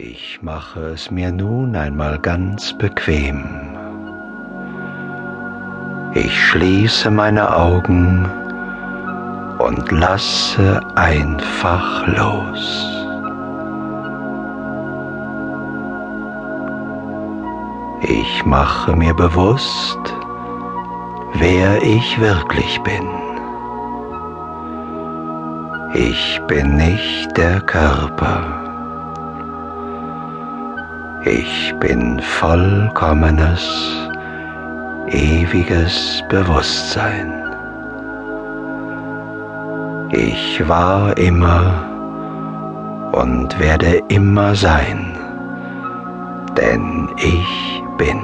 Ich mache es mir nun einmal ganz bequem. Ich schließe meine Augen und lasse einfach los. Ich mache mir bewusst, wer ich wirklich bin. Ich bin nicht der Körper ich bin vollkommenes, ewiges Bewusstsein. Ich war immer und werde immer sein, denn ich bin.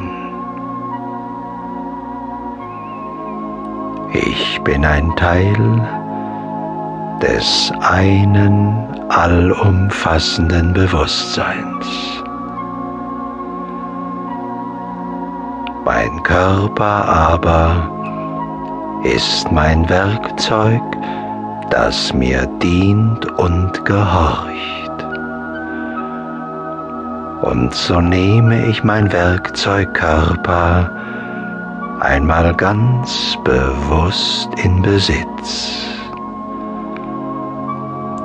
Ich bin ein Teil des einen allumfassenden Bewusstseins. Mein Körper aber ist mein Werkzeug, das mir dient und gehorcht. Und so nehme ich mein Werkzeug Körper einmal ganz bewusst in Besitz.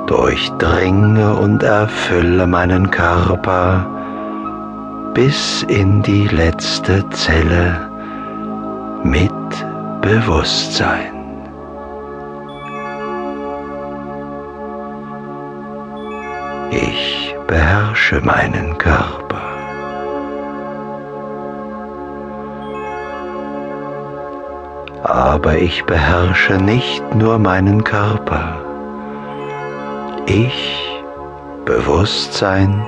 Durchdringe und erfülle meinen Körper bis in die letzte Zelle mit Bewusstsein. Ich beherrsche meinen Körper. Aber ich beherrsche nicht nur meinen Körper. Ich, Bewusstsein,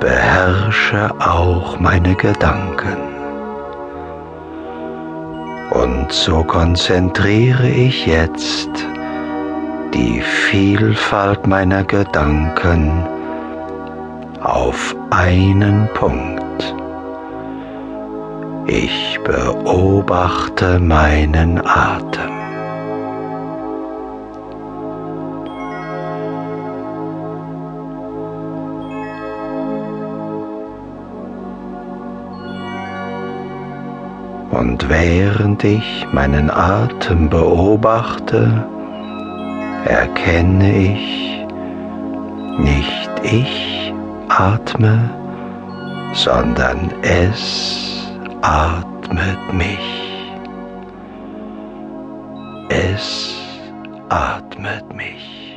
beherrsche auch meine Gedanken. Und so konzentriere ich jetzt die Vielfalt meiner Gedanken auf einen Punkt. Ich beobachte meinen Atem. Und während ich meinen Atem beobachte, erkenne ich, nicht ich atme, sondern es atmet mich. Es atmet mich.